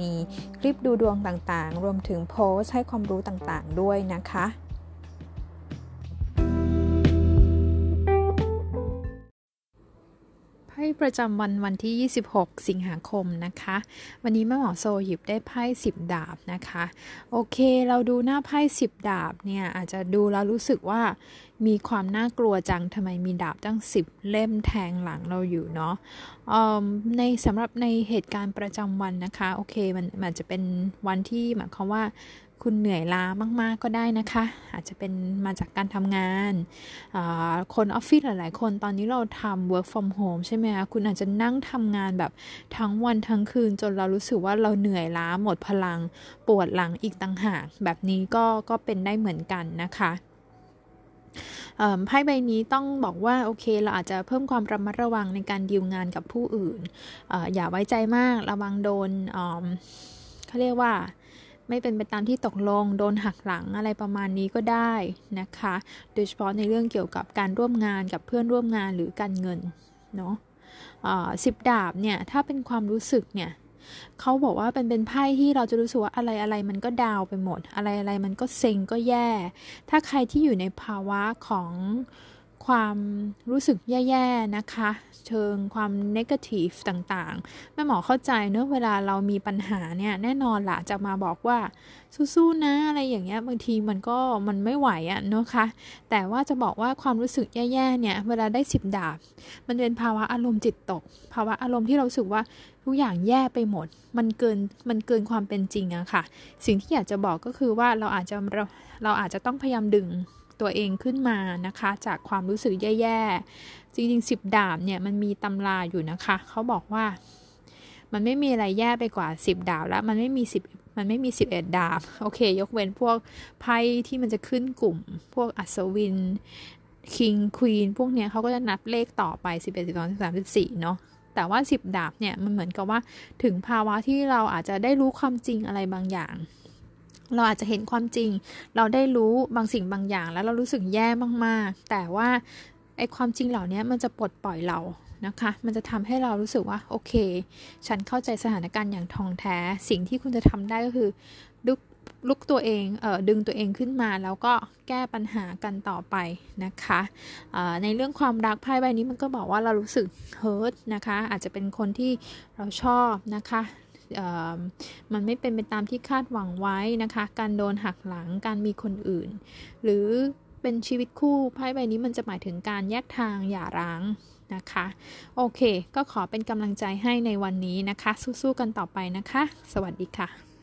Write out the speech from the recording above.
มีคลิปดูดวงต่างๆ รวมถึงโพสให้ความรู้ต่างๆ ด้วยนะคะ พ่ประจำวันวันที่ 26 สิงหาคมนะคะ วันนี้แม่หมอโซหยิบได้ไพ่ 10 ดาบนะคะ โอเค เราดูหน้าไพ่ 10 ดาบเนี่ย อาจจะดูแล้วรู้สึกว่ามีความน่ากลัวจังทำไมมีดาบตั้ง 10 เล่มแทงหลังเราอยู่เนาะในสำหรับในเหตุการณ์ประจำวันนะคะ โอเค มันมันจะเป็นวันที่หมายความว่า คุณเหนื่อยล้ามาก ๆ ก็ได้นะคะ อาจจะเป็นมาจากการทำงาน คนออฟฟิศหลาย ๆ คนตอนนี้เราทำ work from home ใช่ไหมคะ คุณอาจจะนั่งทำงานแบบทั้งวันทั้งคืนจนเรารู้สึกว่าเราเหนื่อยล้าหมดพลังปวดหลังอีกต่างหาก แบบนี้ก็ก็เป็นได้เหมือนกันนะคะไพ่ใบนี้ต้องบอกว่าโอเคเราอาจจะเพิ่มความระมัดระวังในการดีลงานกับผู้อื่นออย่าไว้ใจมากระวังโดนเขาเรียกว่า ไม่เป็นไปตามที่ตกลง โดนหักหลังอะไรประมาณนี้ก็ได้นะคะ โดยเฉพาะในเรื่องเกี่ยวกับการร่วมงานกับเพื่อนร่วมงานหรือการเงินเนาะสิบดาบเนี่ยถ้าเป็นความรู้สึกเนี่ยเขาบอกว่าเป็นเป็นไพ่ที่เราจะรู้สึกว่าอะไรอะไรมันก็ดาวไปหมด อะไรอะไรมันก็เซ็งก็แย่ ถ้าใครที่อยู่ในภาวะของ ความรู้สึกแย่ๆนะคะ เชิงความนกาทีฟต่างๆ แม่หมอเข้าใจเนอะเวลาเรามีปัญหาเนี่ย แน่นอนละจะมาบอกว่าสู้ๆนะอะไรอย่างเงี้ยบางทีมันก็มันไม่ไหวอะเนอะคะ แต่ว่าจะบอกว่าความรู้สึกแย่ๆเนี่ยเวลาได้สิบดาบ มันเป็นภาวะอารมณ์จิตตก ภาวะอารมณ์ที่เราสึกว่าทุกอย่างแย่ไปหมด มันเกินมันเกินความเป็นจริงอะค่ะ สิ่งที่อยากจะบอกก็คือว่าเราอาจจะเราเราอาจจะต้องพยายามดึง ตัวเองขึ้นมานะคะ จากความรู้สึกแย่ๆ จริงๆสิบดาบเนี่ยมันมีตำราอยู่นะคะ เขาบอกว่า มันไม่มีอะไรแย่ไปกว่าสิบดาบแล้ว มันไม่มีสิบมันไม่มีสิบเอ็ดดาบ โอเค ยกเว้นพวกไพ่ที่มันจะขึ้นกลุ่ม พวกอัศวินคิงควีนพวกเนี้ยเขาก็จะนับเลขต่อไปสิบเอ็ดสิบสองสิบสามสิบสี่เนาะแต่ว่าสิบดาบเนี่ยมันเหมือนกับว่าถึงภาวะที่เราอาจจะได้รู้ความจริงอะไรบางอย่าง เราอาจจะเห็นความจริง เราได้รู้บางสิ่งบางอย่าง แล้วเรารู้สึกแย่มากๆ แต่ว่าไอ้ความจริงเหล่านี้มันจะปลดปล่อยเรานะคะ มันจะทำให้เรารู้สึกว่าโอเค ฉันเข้าใจสถานการณ์อย่างทองแท้ สิ่งที่คุณจะทำได้ก็คือลุกลุกตัวเองเออดึงตัวเองขึ้นมา แล้วก็แก้ปัญหากันต่อไปนะคะในเรื่องความรักไพ่ใบนี้มันก็บอกว่าเรารู้สึกเฮิร์ตนะคะ อาจจะเป็นคนที่เราชอบนะคะ มันไม่เป็นไปตามที่คาดหวังไว้นะคะ การโดนหักหลังการมีคนอื่น หรือเป็นชีวิตคู่ไพ่ใบนี้มันจะหมายถึงการแยกทางหย่าร้างนะคะ โอเค ก็ขอเป็นกำลังใจให้ในวันนี้นะคะ สู้ๆกันต่อไปนะคะ สวัสดีค่ะ